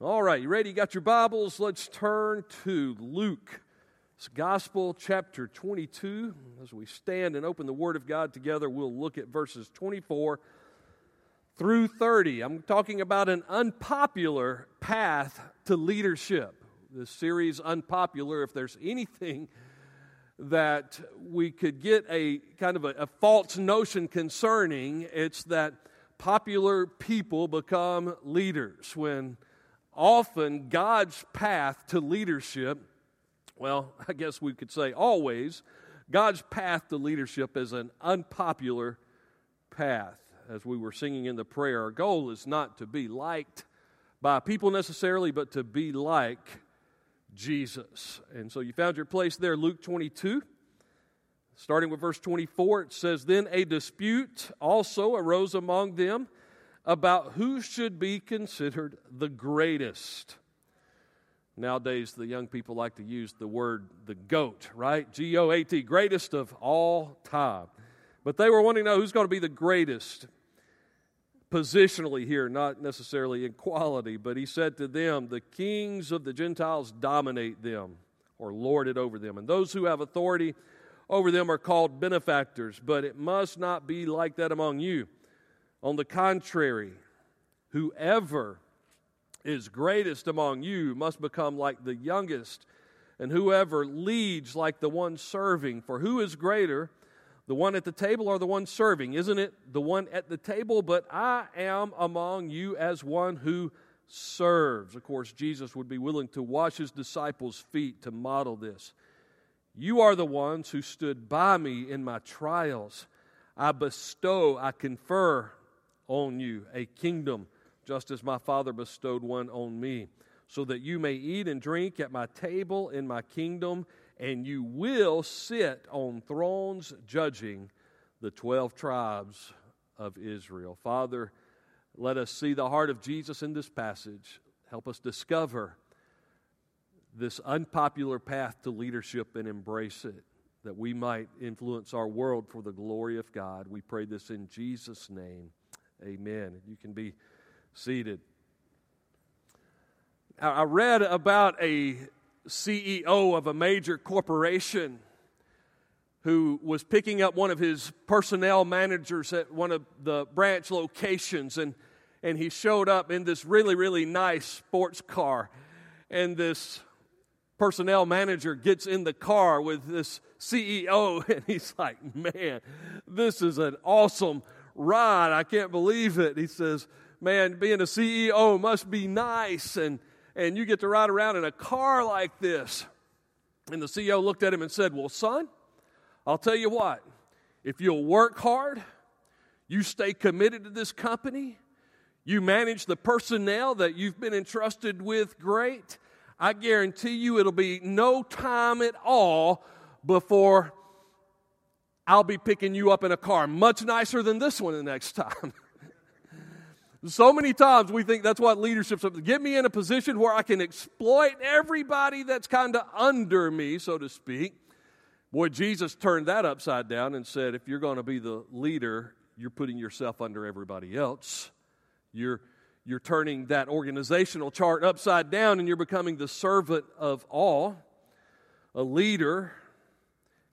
All right, you ready? You got your Bibles? Let's turn to Luke. Gospel chapter 22. As we stand and open the Word of God together, we'll look at verses 24 through 30. I'm talking about an unpopular path to leadership. This series, Unpopular, if there's anything that we could get a kind of a, a false notion concerning, it's that popular people become leaders. When often God's path to leadership, well, I guess we could say always, God's path to leadership is an unpopular path. As we were singing in the prayer, our goal is not to be liked by people necessarily, but to be like Jesus. And so you found your place there, Luke 22. Starting with verse 24, it says, Then a dispute also arose among them about who should be considered the greatest. Nowadays, the young people like to use the word the GOAT, right? G O A T, greatest of all time. But they were wanting to know who's going to be the greatest positionally here, not necessarily in quality. But he said to them, The kings of the Gentiles dominate them or lord it over them. And those who have authority over them are called benefactors. But it must not be like that among you. On the contrary, whoever is greatest among you must become like the youngest, and whoever leads like the one serving. For who is greater, the one at the table or the one serving? Isn't it the one at the table? But I am among you as one who serves. Of course, Jesus would be willing to wash his disciples' feet to model this. You are the ones who stood by me in my trials. I bestow, I confer on you a kingdom, just as my Father bestowed one on me, so that you may eat and drink at my table in my kingdom, and you will sit on thrones judging the 12 tribes of Israel. Father, let us see the heart of Jesus in this passage. Help us discover this unpopular path to leadership and embrace it, that we might influence our world for the glory of God. We pray this in Jesus' name. Amen. You can be seated. I read about a CEO of a major corporation who was picking up one of his personnel managers at one of the branch locations and and he showed up in this really really nice sports car and this personnel manager gets in the car with this CEO and he's like man this is an awesome ride. I can't believe it. He says, Man, being a CEO must be nice, and, and you get to ride around in a car like this. And the CEO looked at him and said, Well, son, I'll tell you what, if you'll work hard, you stay committed to this company, you manage the personnel that you've been entrusted with great, I guarantee you it'll be no time at all before I'll be picking you up in a car much nicer than this one the next time. so many times we think that's what leadership's to. Get me in a position where I can exploit everybody that's kind of under me, so to speak. Boy, Jesus turned that upside down and said, if you're going to be the leader, you're putting yourself under everybody else. You're, you're turning that organizational chart upside down and you're becoming the servant of all. A leader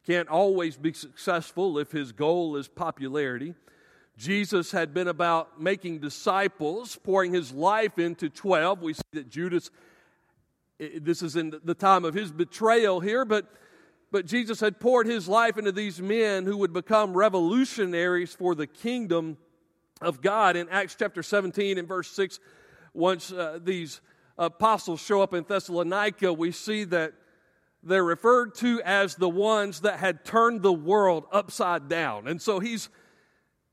can't always be successful if his goal is popularity. Jesus had been about making disciples, pouring his life into 12. We see that Judas, this is in the time of his betrayal here, but, but Jesus had poured his life into these men who would become revolutionaries for the kingdom of God. In Acts chapter 17 and verse 6, once uh, these apostles show up in Thessalonica, we see that they're referred to as the ones that had turned the world upside down. And so he's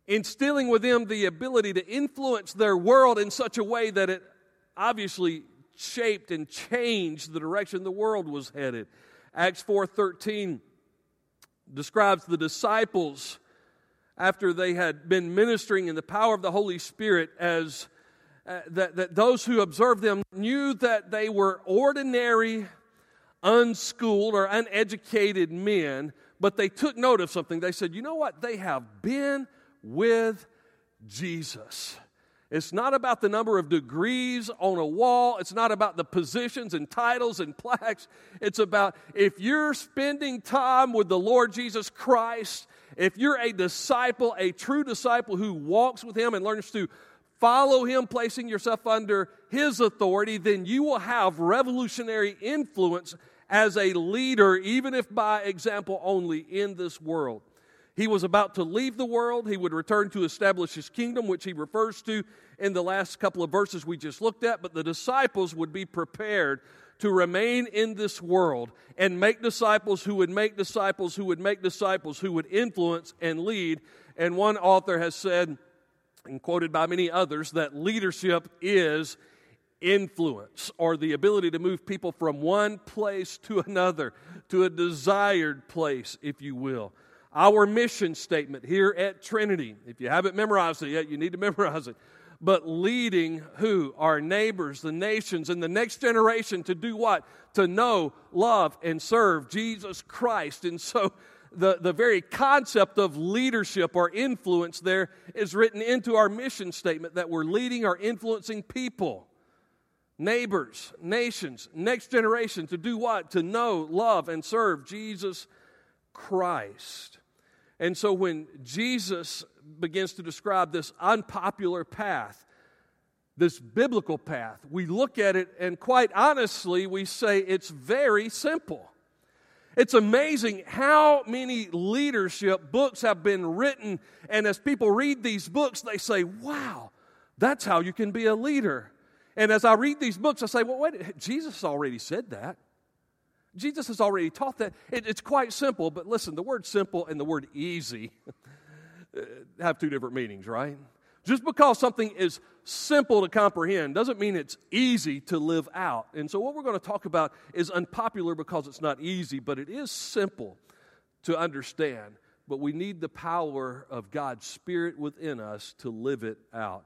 instilling with them the ability to influence their world in such a way that it obviously shaped and changed the direction the world was headed. Acts 4:13 describes the disciples after they had been ministering in the power of the Holy Spirit as uh, that, that those who observed them knew that they were ordinary unschooled or uneducated men, but they took note of something. They said, you know what? They have been with Jesus. It's not about the number of degrees on a wall. It's not about the positions and titles and plaques. It's about if you're spending time with the Lord Jesus Christ, if you're a disciple, a true disciple who walks with Him and learns to follow Him, placing yourself under His authority, then you will have revolutionary influence as a leader, even if by example only in this world. He was about to leave the world. He would return to establish his kingdom, which he refers to in the last couple of verses we just looked at. But the disciples would be prepared to remain in this world and make disciples who would make disciples who would make disciples who would influence and lead. And one author has said, and quoted by many others, that leadership is influence or the ability to move people from one place to another, to a desired place, if you will our mission statement here at Trinity. If you haven't memorized it yet, you need to memorize it. But leading who? Our neighbors, the nations, and the next generation to do what? To know, love, and serve Jesus Christ. And so the, the very concept of leadership or influence there is written into our mission statement that we're leading or influencing people, neighbors, nations, next generation to do what? To know, love, and serve Jesus Christ. And so when Jesus begins to describe this unpopular path, this biblical path, we look at it and quite honestly, we say it's very simple. It's amazing how many leadership books have been written, and as people read these books, they say, Wow, that's how you can be a leader. And as I read these books, I say, Well, wait, Jesus already said that. Jesus has already taught that. It, it's quite simple, but listen, the word simple and the word easy have two different meanings, right? Just because something is simple to comprehend doesn't mean it's easy to live out. And so, what we're going to talk about is unpopular because it's not easy, but it is simple to understand. But we need the power of God's Spirit within us to live it out.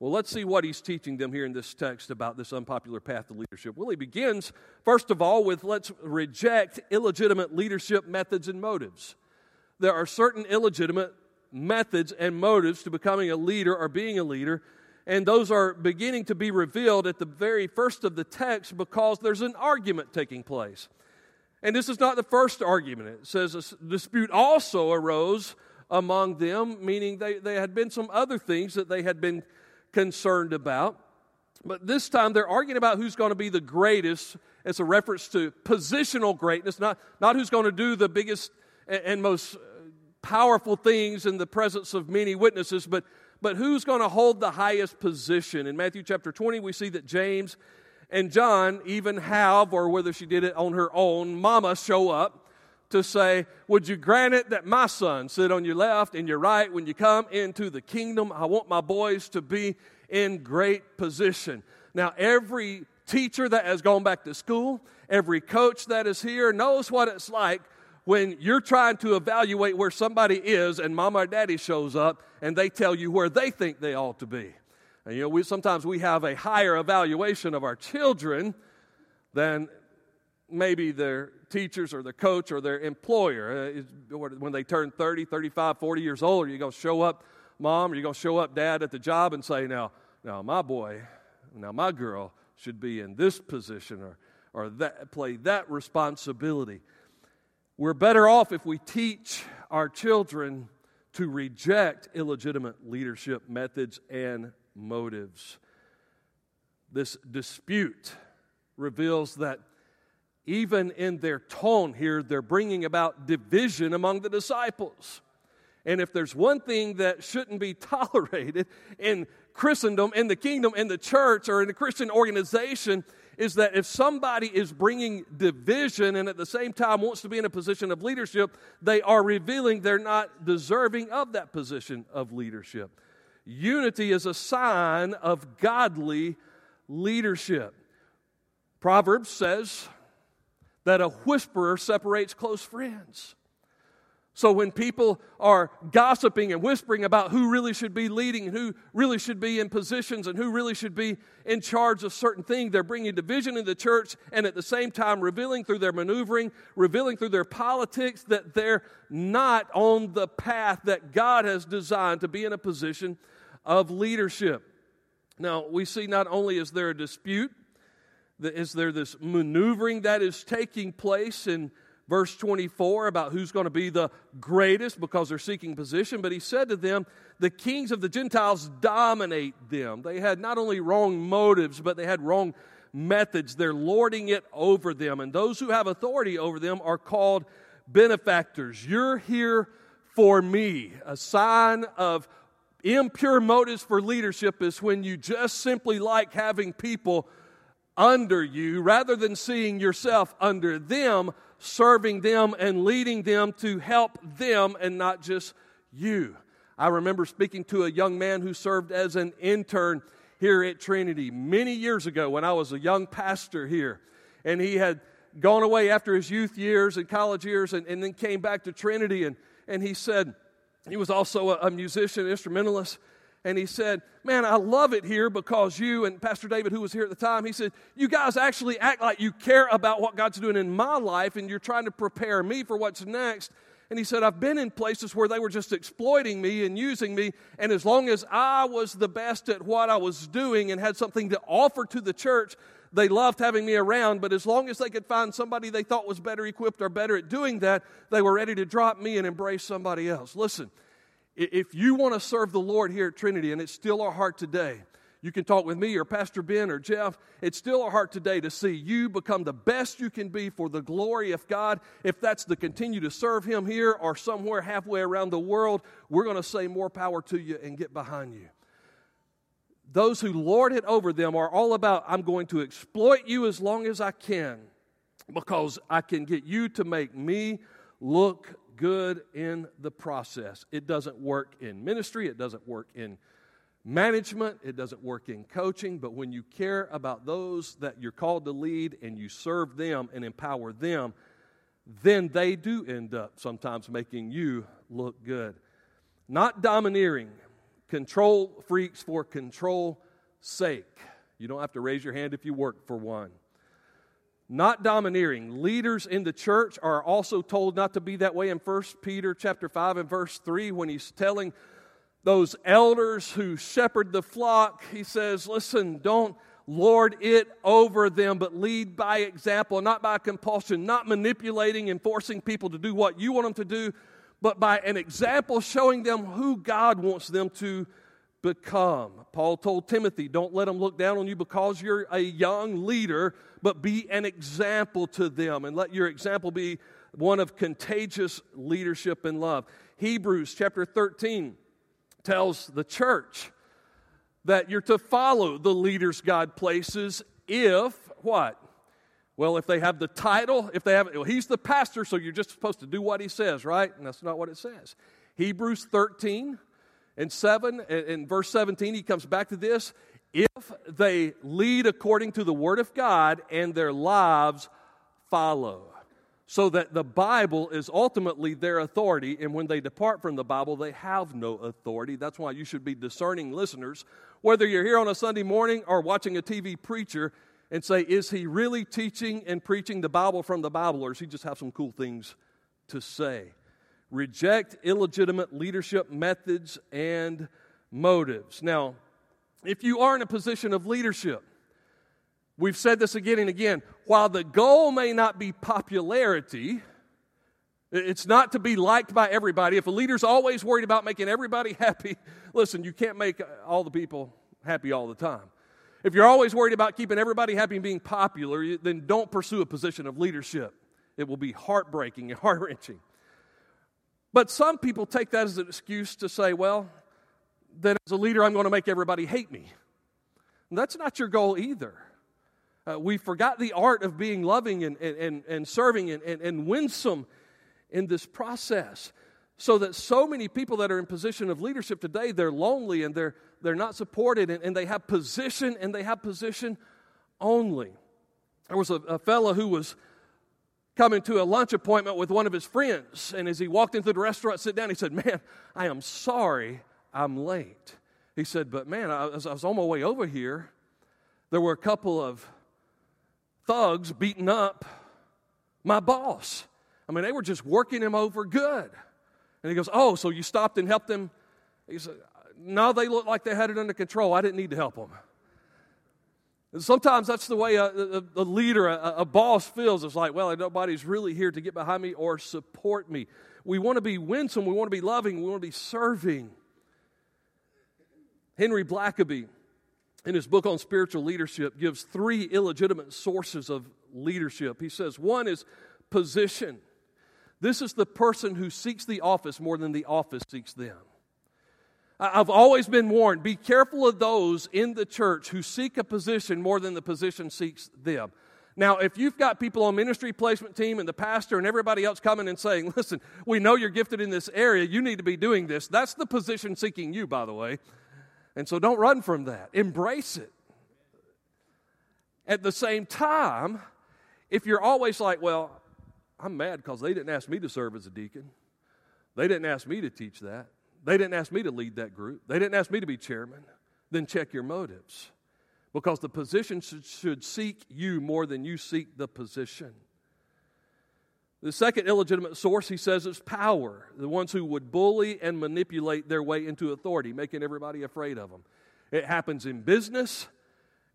Well, let's see what he's teaching them here in this text about this unpopular path to leadership. Well, he begins, first of all, with let's reject illegitimate leadership methods and motives. There are certain illegitimate methods and motives to becoming a leader or being a leader, and those are beginning to be revealed at the very first of the text because there's an argument taking place. And this is not the first argument. It says a dispute also arose among them, meaning they, they had been some other things that they had been concerned about. But this time they're arguing about who's going to be the greatest. It's a reference to positional greatness, not, not who's going to do the biggest and most powerful things in the presence of many witnesses, but, but who's going to hold the highest position. In Matthew chapter 20, we see that James and John even have, or whether she did it on her own, mama show up to say, Would you grant it that my son sit on your left and your right when you come into the kingdom? I want my boys to be in great position. Now, every teacher that has gone back to school, every coach that is here knows what it's like when you're trying to evaluate where somebody is and mama or daddy shows up and they tell you where they think they ought to be. And you know, we, sometimes we have a higher evaluation of our children than maybe their teachers or their coach or their employer. Uh, when they turn 30, 35, 40 years old, are you going to show up, mom, or are you going to show up, dad, at the job and say, now, now my boy, now my girl should be in this position or, or that, play that responsibility. We're better off if we teach our children to reject illegitimate leadership methods and motives. This dispute reveals that even in their tone here, they're bringing about division among the disciples. And if there's one thing that shouldn't be tolerated in Christendom, in the kingdom, in the church, or in a Christian organization, is that if somebody is bringing division and at the same time wants to be in a position of leadership, they are revealing they're not deserving of that position of leadership. Unity is a sign of godly leadership. Proverbs says, that a whisperer separates close friends. So when people are gossiping and whispering about who really should be leading and who really should be in positions and who really should be in charge of certain things, they're bringing division in the church and at the same time revealing through their maneuvering, revealing through their politics that they're not on the path that God has designed to be in a position of leadership. Now, we see not only is there a dispute, is there this maneuvering that is taking place in verse 24 about who's going to be the greatest because they're seeking position, but he said to them, The kings of the Gentiles dominate them. They had not only wrong motives, but they had wrong methods. They're lording it over them, and those who have authority over them are called benefactors. You're here for me. A sign of impure motives for leadership is when you just simply like having people under you rather than seeing yourself under them, serving them and leading them to help them and not just you. I remember speaking to a young man who served as an intern here at Trinity many years ago when I was a young pastor here. And he had gone away after his youth years and college years and, and then came back to Trinity. And, and he said, he was also a, a musician, instrumentalist. And he said, Man, I love it here because you and Pastor David, who was here at the time, he said, You guys actually act like you care about what God's doing in my life and you're trying to prepare me for what's next. And he said, I've been in places where they were just exploiting me and using me. And as long as I was the best at what I was doing and had something to offer to the church, they loved having me around. But as long as they could find somebody they thought was better equipped or better at doing that, they were ready to drop me and embrace somebody else. Listen, if you want to serve the Lord here at Trinity, and it's still our heart today, you can talk with me or Pastor Ben or Jeff. It's still our heart today to see you become the best you can be for the glory of God. If that's to continue to serve Him here or somewhere halfway around the world, we're going to say more power to you and get behind you. Those who lord it over them are all about, I'm going to exploit you as long as I can because I can get you to make me look good in the process. It doesn't work in ministry, it doesn't work in management, it doesn't work in coaching, but when you care about those that you're called to lead and you serve them and empower them, then they do end up sometimes making you look good. Not domineering, control freaks for control sake. You don't have to raise your hand if you work for one. Not domineering. Leaders in the church are also told not to be that way in 1 Peter chapter 5 and verse 3 when he's telling those elders who shepherd the flock, he says, Listen, don't lord it over them, but lead by example, not by compulsion, not manipulating and forcing people to do what you want them to do, but by an example showing them who God wants them to become. Paul told Timothy, Don't let them look down on you because you're a young leader, but be an example to them, and let your example be one of contagious leadership and love. Hebrews chapter 13 tells the church that you're to follow the leaders God places if what? Well, if they have the title, if they have, well, he's the pastor, so you're just supposed to do what he says, right? And that's not what it says. Hebrews 13 and 7, and verse 17, he comes back to this. If they lead according to the word of God and their lives follow so that the Bible is ultimately their authority, and when they depart from the Bible, they have no authority. That's why you should be discerning listeners, whether you're here on a Sunday morning or watching a TV preacher, and say, is he really teaching and preaching the Bible from the Bible, or does he just have some cool things to say? Reject illegitimate leadership methods and motives. Now, if you are in a position of leadership, We've said this again and again. While the goal may not be popularity, it's not to be liked by everybody. If a leader's always worried about making everybody happy, listen, you can't make all the people happy all the time. If you're always worried about keeping everybody happy and being popular, then don't pursue a position of leadership. It will be heartbreaking and heart wrenching. But some people take that as an excuse to say, well, then as a leader, I'm going to make everybody hate me. And that's not your goal either. Uh, we forgot the art of being loving and, and, and serving and, and, and winsome in this process. So that so many people that are in position of leadership today, they're lonely and they're, they're not supported and, and they have position and they have position only. There was a, a fellow who was coming to a lunch appointment with one of his friends, and as he walked into the restaurant, sit down, he said, Man, I am sorry I'm late. He said, But man, I was, I was on my way over here. There were a couple of thugs beating up my boss. I mean, they were just working him over good. And he goes, Oh, so you stopped and helped them? He said, No, they looked like they had it under control. I didn't need to help them. Sometimes that's the way a, a, a leader, a, a boss feels. It's like, well, nobody's really here to get behind me or support me. We want to be winsome, we want to be loving, we want to be serving. Henry Blackaby, in his book on spiritual leadership, gives three illegitimate sources of leadership. He says one is position. This is the person who seeks the office more than the office seeks them. I've always been warned be careful of those in the church who seek a position more than the position seeks them. Now, if you've got people on ministry placement team and the pastor and everybody else coming and saying, listen, we know you're gifted in this area, you need to be doing this, that's the position seeking you, by the way. And so don't run from that, embrace it. At the same time, if you're always like, well, I'm mad because they didn't ask me to serve as a deacon, they didn't ask me to teach that, they didn't ask me to lead that group. They didn't ask me to be chairman. Then check your motives. Because the position should, should seek you more than you seek the position. The second illegitimate source, he says, is power. The ones who would bully and manipulate their way into authority, making everybody afraid of them. It happens in business,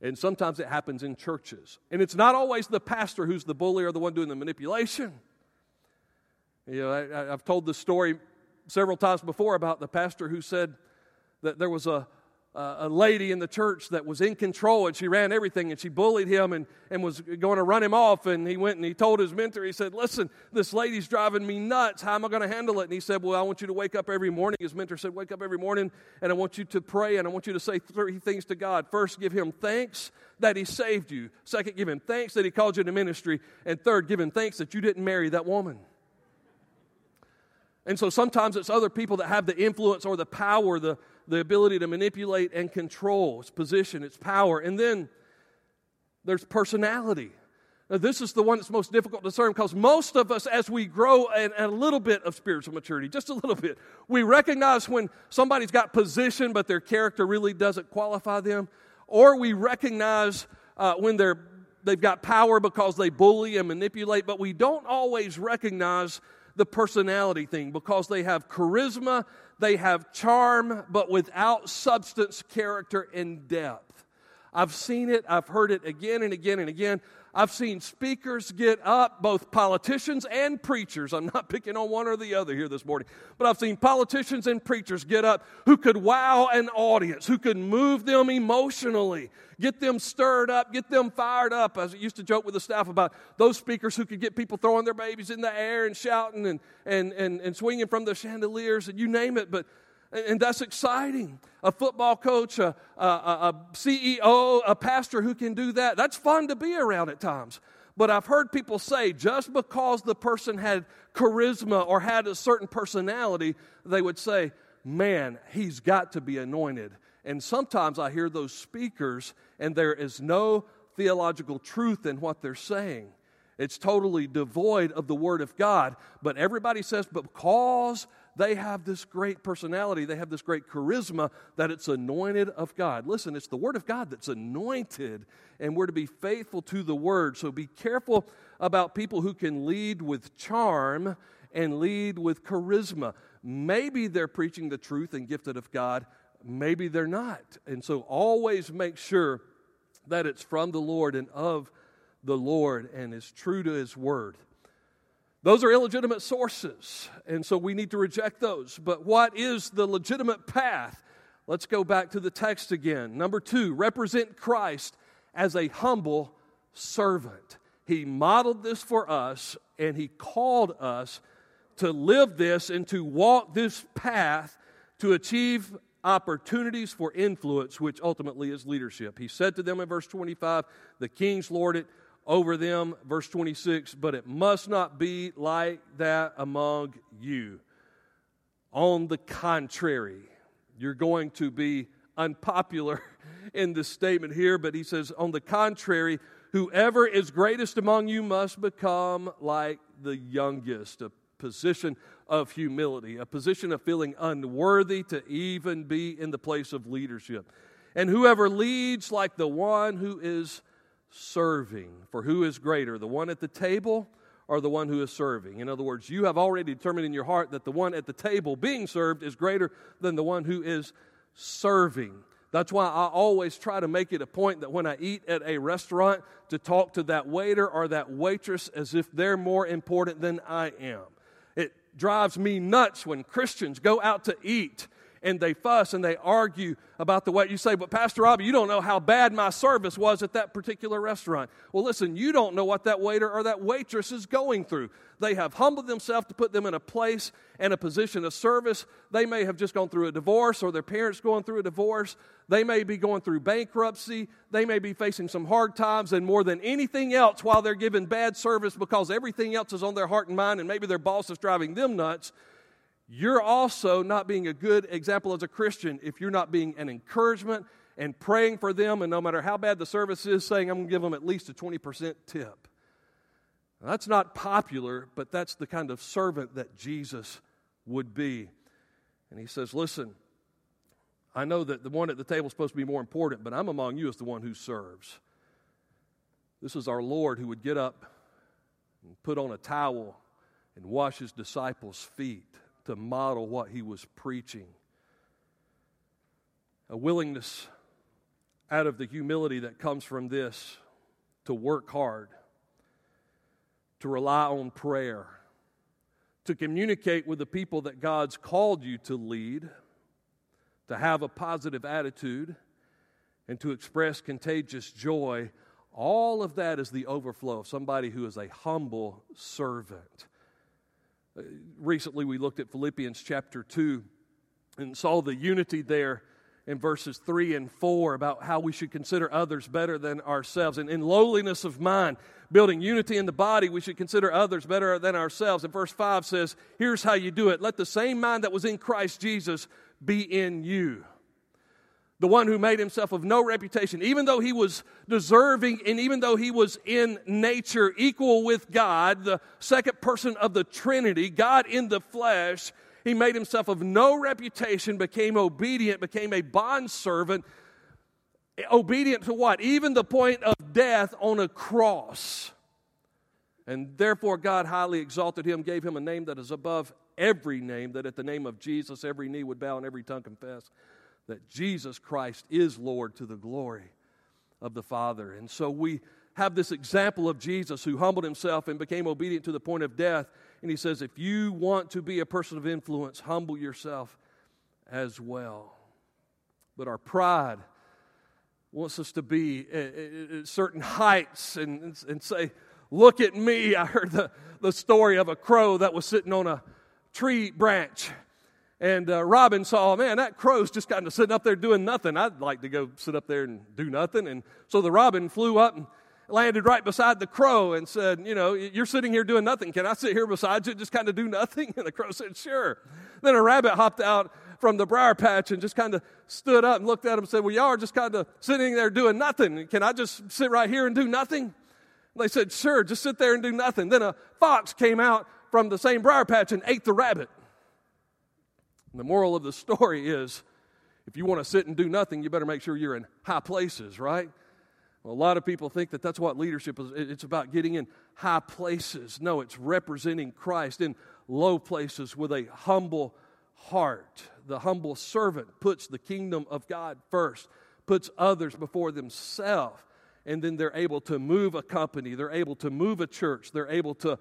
and sometimes it happens in churches. And it's not always the pastor who's the bully or the one doing the manipulation. You know, I, have told this story several times before about the pastor who said that there was a, a lady in the church that was in control and she ran everything and she bullied him and, and was going to run him off. And he went and he told his mentor, he said, Listen, this lady's driving me nuts. How am I going to handle it? And he said, Well, I want you to wake up every morning. His mentor said, Wake up every morning and I want you to pray and I want you to say three things to God. First, give him thanks that he saved you. Second, give him thanks that he called you to ministry. And third, give him thanks that you didn't marry that woman. And so sometimes it's other people that have the influence or the power, the, the ability to manipulate and control its position, its power. And then there's personality. Now, this is the one that's most difficult to discern because most of us, as we grow in a little bit of spiritual maturity, just a little bit, we recognize when somebody's got position but their character really doesn't qualify them, or we recognize uh, when they're, they've got power because they bully and manipulate, but we don't always recognize the personality thing because they have charisma, they have charm, but without substance, character, and depth. I've seen it, I've heard it again and again and again. I've seen speakers get up, both politicians and preachers. I'm not picking on one or the other here this morning, but I've seen politicians and preachers get up who could wow an audience, who could move them emotionally, get them stirred up, get them fired up. As I used to joke with the staff about those speakers who could get people throwing their babies in the air and shouting and, and, and, and swinging from the chandeliers and you name it. But and that's exciting. A football coach, a, a, a, CEO, a pastor who can do that, that's fun to be around at times. But I've heard people say just because the person had charisma or had a certain personality, they would say, man, he's got to be anointed. And sometimes I hear those speakers, and there is no theological truth in what they're saying. It's totally devoid of the Word of God. But everybody says, because they have this great personality, they have this great charisma that it's anointed of God. Listen, it's the Word of God that's anointed, and we're to be faithful to the Word. So be careful about people who can lead with charm and lead with charisma. Maybe they're preaching the truth and gifted of God, maybe they're not. And so always make sure that it's from the Lord and of the Lord and is true to His Word. Those are illegitimate sources, and so we need to reject those. But what is the legitimate path? Let's go back to the text again. Number two, represent Christ as a humble servant. He modeled this for us, and He called us to live this and to walk this path to achieve opportunities for influence, which ultimately is leadership. He said to them in verse 25, The kings lord it over them. Verse 26 But it must not be like that among you. On the contrary, you're going to be unpopular in this statement here, but he says, On the contrary, whoever is greatest among you must become like the youngest. A position of humility, a position of feeling unworthy to even be in the place of leadership. And whoever leads like the one who is serving. For who is greater, the one at the table or the one who is serving? In other words, you have already determined in your heart that the one at the table being served is greater than the one who is serving. That's why I always try to make it a point that when I eat at a restaurant, to talk to that waiter or that waitress as if they're more important than I am. It drives me nuts when Christians go out to eat and they fuss and they argue about the way you say, but Pastor Robbie, you don't know how bad my service was at that particular restaurant. Well, listen, you don't know what that waiter or that waitress is going through. They have humbled themselves to put them in a place and a position of service. They may have just gone through a divorce or their parents going through a divorce. They may be going through bankruptcy. They may be facing some hard times. And more than anything else, while they're giving bad service because everything else is on their heart and mind and maybe their boss is driving them nuts, you're also not being a good example as a Christian if you're not being an encouragement and praying for them, and no matter how bad the service is, saying, I'm going to give them at least a 20% tip. Now, that's not popular, but that's the kind of servant that Jesus would be. And he says, Listen, I know that the one at the table is supposed to be more important, but I'm among you as the one who serves. This is our Lord who would get up and put on a towel and wash his disciples' feet to model what he was preaching. A willingness out of the humility that comes from this to work hard, to rely on prayer, to communicate with the people that God's called you to lead, to have a positive attitude, and to express contagious joy. All of that is the overflow of somebody who is a humble servant. Uh, recently, we looked at Philippians chapter 2 and saw the unity there in verses 3 and 4 about how we should consider others better than ourselves. And in lowliness of mind, building unity in the body, we should consider others better than ourselves. And verse 5 says, Here's how you do it let the same mind that was in Christ Jesus be in you the one who made himself of no reputation, even though he was deserving and even though he was in nature equal with God, the second person of the Trinity, God in the flesh, he made himself of no reputation, became obedient, became a bondservant. Obedient to what? Even the point of death on a cross. And therefore, God highly exalted him, gave him a name that is above every name, that at the name of Jesus every knee would bow and every tongue confess that Jesus Christ is Lord to the glory of the Father. And so we have this example of Jesus who humbled himself and became obedient to the point of death. And he says, if you want to be a person of influence, humble yourself as well. But our pride wants us to be at certain heights and, and say, Look at me. I heard the, the story of a crow that was sitting on a tree branch and uh, Robin saw, man, that crow's just kind of sitting up there doing nothing. I'd like to go sit up there and do nothing. And so the robin flew up and landed right beside the crow and said, You know, you're sitting here doing nothing. Can I sit here beside you and just kind of do nothing? And the crow said, Sure. Then a rabbit hopped out from the briar patch and just kind of stood up and looked at him and said, Well, y'all are just kind of sitting there doing nothing. Can I just sit right here and do nothing? And they said, Sure, just sit there and do nothing. Then a fox came out from the same briar patch and ate the rabbit. And the moral of the story is if you want to sit and do nothing, you better make sure you're in high places, right? Well, a lot of people think that that's what leadership is. It's about getting in high places. No, it's representing Christ in low places with a humble heart. The humble servant puts the kingdom of God first, puts others before themselves, and then they're able to move a company, they're able to move a church, they're able to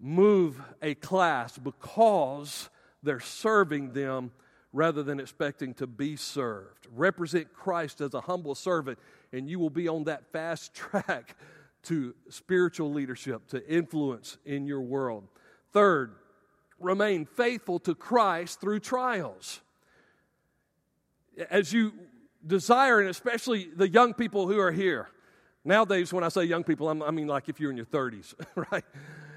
move a class because they're serving them rather than expecting to be served. Represent Christ as a humble servant, and you will be on that fast track to spiritual leadership, to influence in your world. Third, remain faithful to Christ through trials. As you desire, and especially the young people who are here. Nowadays, when I say young people, I mean like if you're in your 30s, right?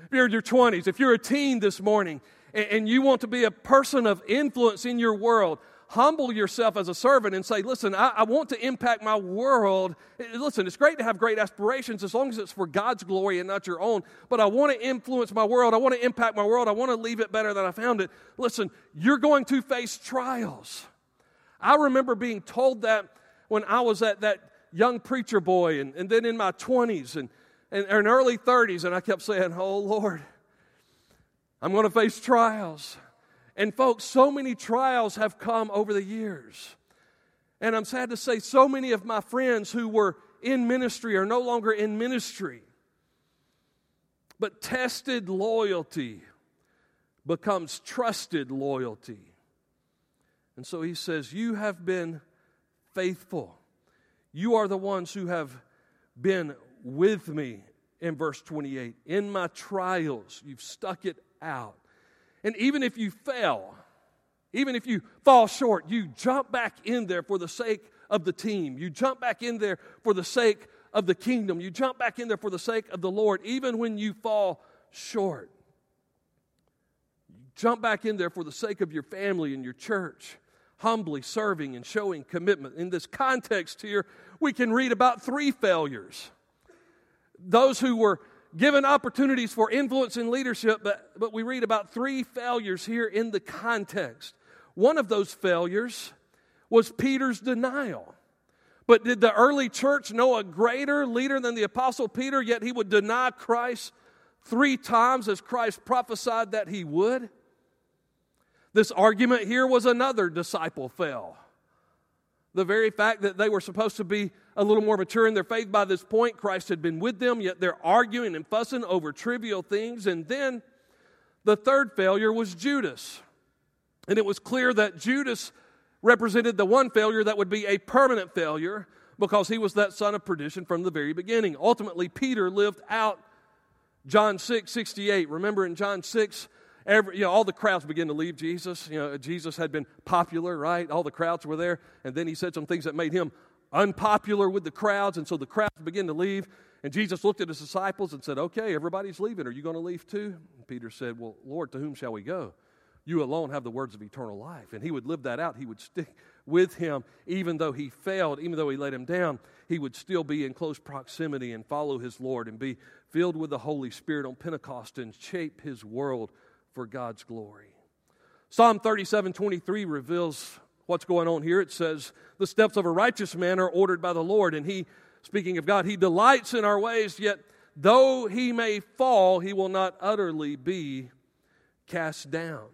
If you're in your 20s, if you're a teen this morning and you want to be a person of influence in your world, humble yourself as a servant and say, Listen, I, I, want to impact my world. Eh, listen, it's great to have great aspirations as long as it's for God's glory and not your own. But I want to influence my world. I want to impact my world. I want to leave it better than I found it. Listen, you're going to face trials. I remember being told that when I was at that young preacher boy and, and then in my 20s and, and, and early 30s, and I kept saying, Oh Lord, I'm going to face trials. And folks, so many trials have come over the years. And I'm sad to say, so many of my friends who were in ministry are no longer in ministry. But tested loyalty becomes trusted loyalty. And so he says, You have been faithful. You are the ones who have been with me in verse 28. In my trials, you've stuck it out. And even if you fail, even if you fall short, you jump back in there for the sake of the team. You jump back in there for the sake of the kingdom. You jump back in there for the sake of the Lord, even when you fall short. You jump back in there for the sake of your family and your church, humbly serving and showing commitment. In this context here, we can read about three failures. Those who were given opportunities for influence and leadership, but, but we read about three failures here in the context. One of those failures was Peter's denial. But did the early church know a greater leader than the Apostle Peter, yet he would deny Christ three times as Christ prophesied that he would? This argument here was another disciple fell. The very fact that they were supposed to be a little more mature in their faith by this point, Christ had been with them, yet they're arguing and fussing over trivial things. And then the third failure was Judas. And it was clear that Judas represented the one failure that would be a permanent failure because he was that son of perdition from the very beginning. Ultimately, Peter lived out John 6 68. Remember in John 6, every, you know, all the crowds began to leave Jesus. You know, Jesus had been popular, right? All the crowds were there. And then he said some things that made him unpopular with the crowds. And so the crowds begin to leave. And Jesus looked at his disciples and said, Okay, everybody's leaving. Are you going to leave too? And Peter said, Well, Lord, to whom shall we go? You alone have the words of eternal life. And he would live that out. He would stick with him, even though he failed, even though he let him down. He would still be in close proximity and follow his Lord and be filled with the Holy Spirit on Pentecost and shape his world for God's glory. Psalm 37 23 reveals what's going on here. It says, The steps of a righteous man are ordered by the Lord, and he, speaking of God, he delights in our ways, yet though he may fall, he will not utterly be cast down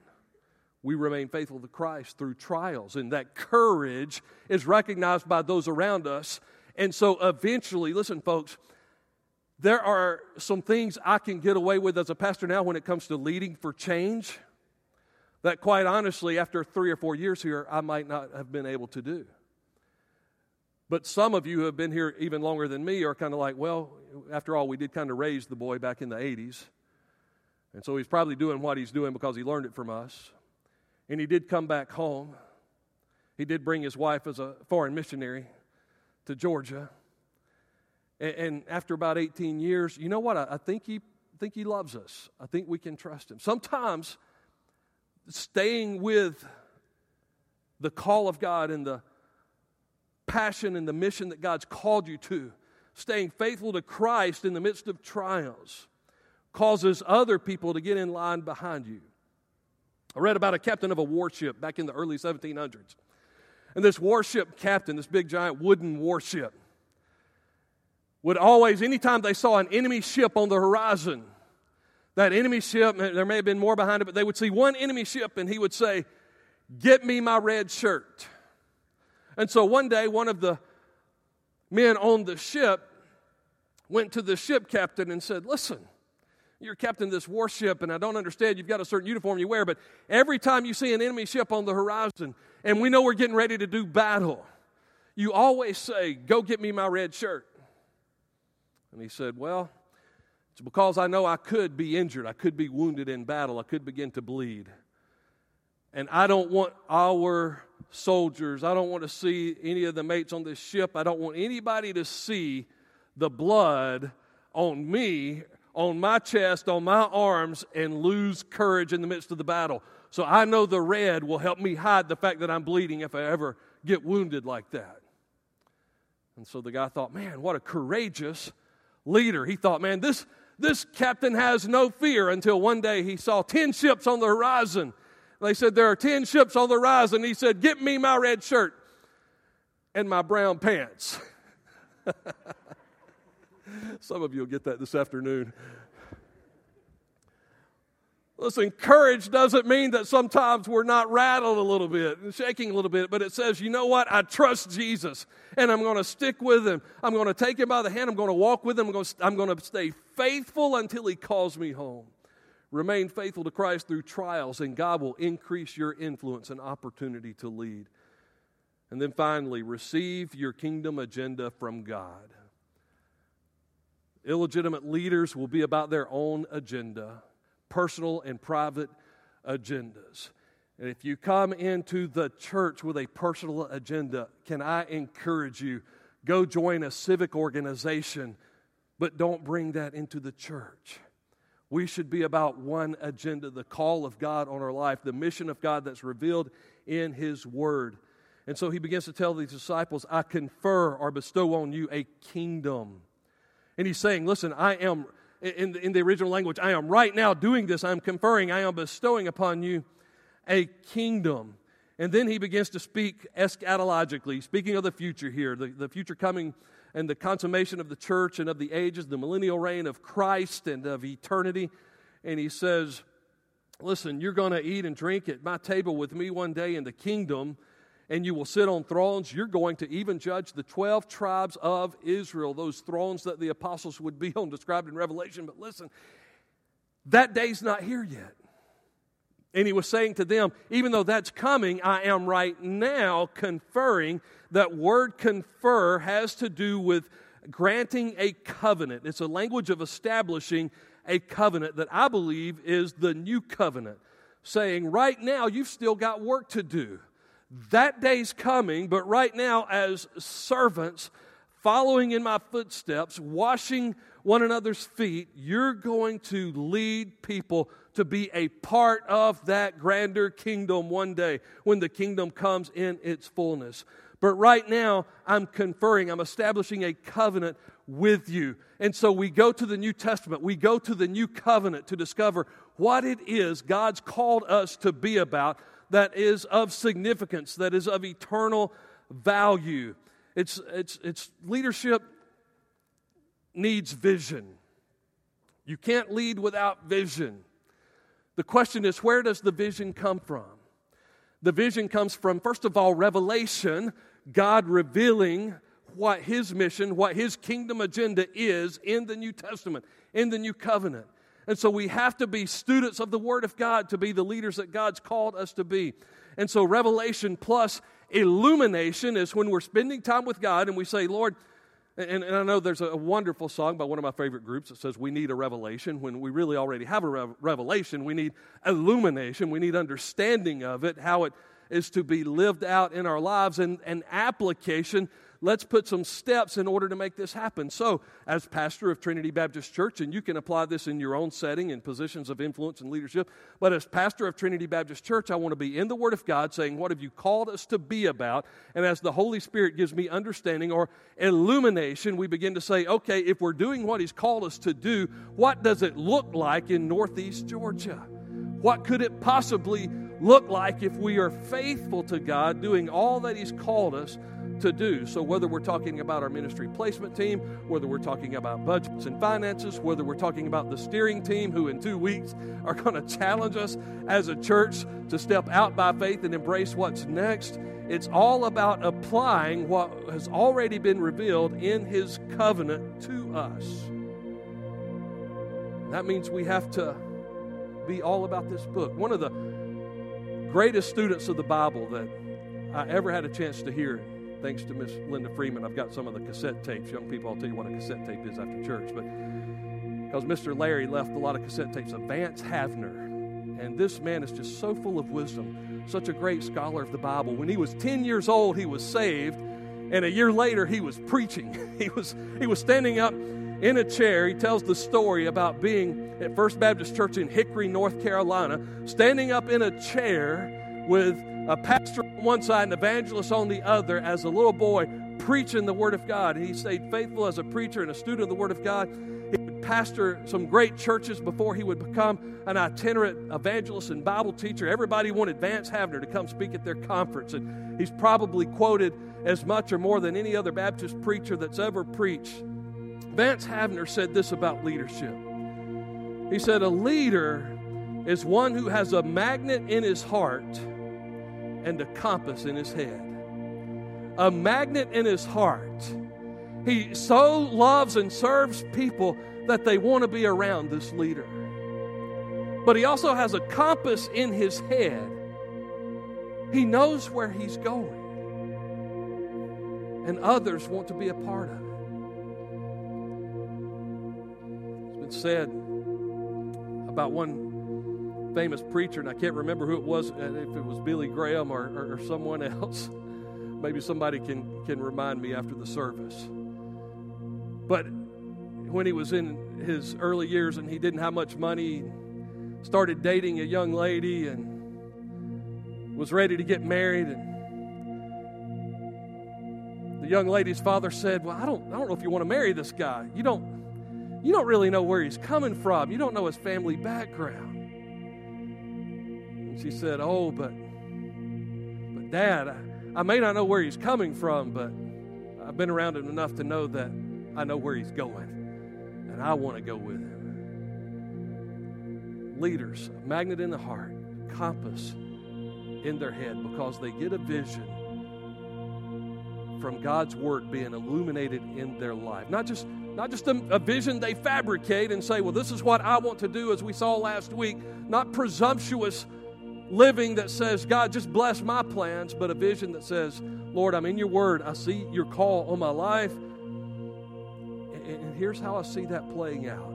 we remain faithful to Christ through trials. And that courage is recognized by those around us. And so eventually, listen, folks, there are some things I can get away with as a pastor now when it comes to leading for change that, quite honestly, after three or four years here, I might not have been able to do. But some of you who have been here even longer than me are kind of like, well, after all, we did kind of raise the boy back in the 80s. And so he's probably doing what he's doing because he learned it from us. And he did come back home. He did bring his wife as a foreign missionary to Georgia. And, and after about 18 years, you know what? I, I think he I think he loves us. I think we can trust him. Sometimes staying with the call of God and the passion and the mission that God's called you to, staying faithful to Christ in the midst of trials, causes other people to get in line behind you. I read about a captain of a warship back in the early 1700s. And this warship captain, this big giant wooden warship, would always, anytime they saw an enemy ship on the horizon, that enemy ship, there may have been more behind it, but they would see one enemy ship and he would say, Get me my red shirt. And so one day, one of the men on the ship went to the ship captain and said, Listen, you're captain of this warship, and I don't understand. You've got a certain uniform you wear, but every time you see an enemy ship on the horizon, and we know we're getting ready to do battle, you always say, Go get me my red shirt. And he said, Well, it's because I know I could be injured. I could be wounded in battle. I could begin to bleed. And I don't want our soldiers, I don't want to see any of the mates on this ship, I don't want anybody to see the blood on me on my chest, on my arms, and lose courage in the midst of the battle. So I know the red will help me hide the fact that I'm bleeding if I ever get wounded like that. And so the guy thought, man, what a courageous leader. He thought, man, this, this captain has no fear until one day he saw 10 ships on the horizon. They said, There are 10 ships on the horizon. He said, Get me my red shirt and my brown pants. Some of you will get that this afternoon. Listen, courage doesn't mean that sometimes we're not rattled a little bit and shaking a little bit, but it says, you know what? I trust Jesus and I'm going to stick with him. I'm going to take him by the hand. I'm going to walk with him. I'm going to, I'm going to stay faithful until he calls me home. Remain faithful to Christ through trials, and God will increase your influence and opportunity to lead. And then finally, receive your kingdom agenda from God. Illegitimate leaders will be about their own agenda personal and private agendas. And if you come into the church with a personal agenda, can I encourage you? Go join a civic organization, but don't bring that into the church. We should be about one agenda the call of God on our life, the mission of God that's revealed in His Word. And so he begins to tell these disciples, I confer or bestow on you a kingdom. And he's saying, Listen, I am in the, in the original language, I am right now doing this. I am conferring, I am bestowing upon you a kingdom. And then he begins to speak eschatologically, speaking of the future here, the, the future coming and the consummation of the church and of the ages, the millennial reign of Christ and of eternity. And he says, Listen, you're going to eat and drink at my table with me one day in the kingdom and you will sit on thrones. You're going to even judge the 12 tribes of Israel, those thrones that the apostles would be on, described in Revelation. But listen, that day's not here yet. And he was saying to them, even though that's coming, I am right now conferring. That word confer has to do with granting a covenant. It's a language of establishing a covenant that I believe is the new covenant, saying, right now, you've still got work to do. That day's coming, but right now, as servants, following in my footsteps, washing one another's feet, you're going to lead people to be a part of that grander kingdom one day when the kingdom comes in its fullness. But right now, I'm conferring, I'm establishing a covenant with you. And so we go to the New Testament, we go to the new covenant to discover what it is God's called us to be about that is of significance, that is of eternal value. It's, it's, it's leadership needs vision. You can't lead without vision. The question is, where does the vision come from? The vision comes from, first of all, revelation, God revealing what His mission, what His kingdom agenda is in the New Testament, in the New Covenant. And so we have to be students of the Word of God to be the leaders that God's called us to be. And so revelation plus illumination is when we're spending time with God and we say, Lord, and, and I know there's a wonderful song by one of my favorite groups that says we need a revelation when we really already have a rev- revelation. We need illumination. We need understanding of it, how it is to be lived out in our lives, and, and application let's put some steps in order to make this happen. So, as pastor of Trinity Baptist Church, and you can apply this in your own setting in positions of influence and leadership, but as pastor of Trinity Baptist Church, I want to be in the Word of God saying, What have you called us to be about? And as the Holy Spirit gives me understanding or illumination, we begin to say, Okay, if we're doing what He's called us to do, what does it look like in Northeast Georgia? What could it possibly look like if we are faithful to God, doing all that He's called us to do. So, whether we're talking about our ministry placement team, whether we're talking about budgets and finances, whether we're talking about the steering team who in two weeks are going to challenge us as a church to step out by faith and embrace what's next, it's all about applying what has already been revealed in His covenant to us. That means we have to be all about this book. One of the greatest students of the Bible that I ever had a chance to hear thanks to Miss Linda Freeman, I've got some of the cassette tapes. Young people, I'll tell you what a cassette tape is after church. But because Mr. Larry left a lot of cassette tapes of Vance Havner. And this man is just so full of wisdom, such a great scholar of the Bible. When he was 10 years old, he was saved. And a year later, he was preaching. He was, he was standing up in a chair. He tells the story about being at First Baptist Church in Hickory, North Carolina, standing up in a chair with a pastor on one side and evangelist on the other as a little boy preaching the Word of God. And He stayed faithful as a preacher and a student of the Word of God. He would pastor some great churches before he would become an itinerant evangelist and Bible teacher. Everybody wanted Vance Havner to come speak at their conference, and he's probably quoted as much or more than any other Baptist preacher that's ever preached. Vance Havner said this about leadership. He said, A leader is one who has a magnet in his heart and a compass in his head. A magnet in his heart. He so loves and serves people that they want to be around this leader. But he also has a compass in his head. He knows where he's going. And others want to be a part of it. Been said about one famous preacher, and I can't remember who it was, uh, if it was Billy Graham or, or, or someone else. Maybe somebody can, can remind me after the service. But when he was in his early years and he didn't have much money, started dating a young lady and was ready to get married and the young lady's father said, "Well, I don't I don't know if you want to marry this guy. You don't you don't really know where he's coming from. You don't know his family background." And she said, "Oh, but but dad, I, I may not know where he's coming from, but I've been around him enough to know that I know where he's going, and I want to go with him." Leaders, magnet in the heart, compass in their head because they get a vision from God's word being illuminated in their life. Not just not just a, a, vision they fabricate and say, well, this is what I want to do, as we saw last week. Not presumptuous living that says, God, just bless my plans, but a vision that says, Lord, I'm in your word. I see your call on my life. And, and here's how I see that playing out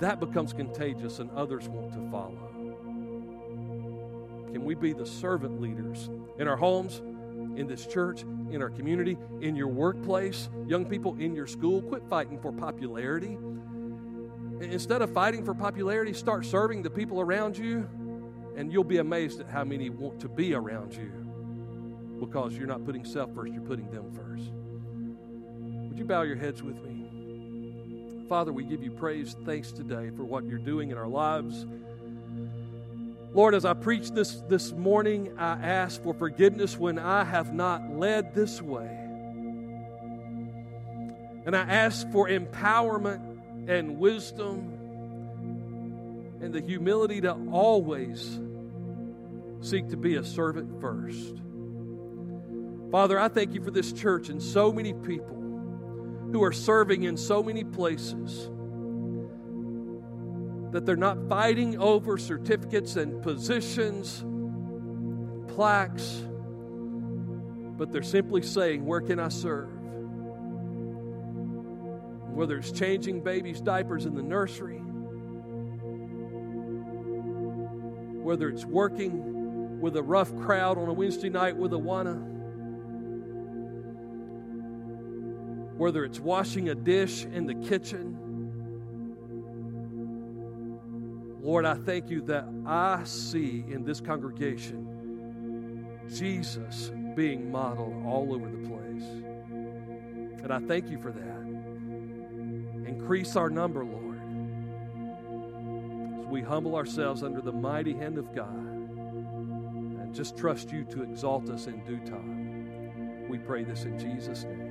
that becomes contagious and others want to follow. Can we be the servant leaders in our homes, in this church, in our community, in your workplace, young people in your school? Quit fighting for popularity. Instead of fighting for popularity, start serving the people around you, and you'll be amazed at how many want to be around you because you're not putting self first, you're putting them first. Would you bow your heads with me? Father, we give you praise, thanks today for what you're doing in our lives. Lord, as I preach this this morning, I ask for forgiveness when I have not led this way. And I ask for empowerment and wisdom and the humility to always seek to be a servant first. Father, I thank you for this church and so many people who are serving in so many places that they're not fighting over certificates and positions, plaques, but they're simply saying, Where can I serve? Whether it's changing babies' diapers in the nursery, whether it's working with a rough crowd on a Wednesday night with Awana whether it's washing a dish in the kitchen. Lord, I thank you that I see in this congregation Jesus being modeled all over the place. And I thank you for that. Increase our number, Lord, as we humble ourselves under the mighty hand of God and just trust you to exalt us in due time. We pray this in Jesus' name.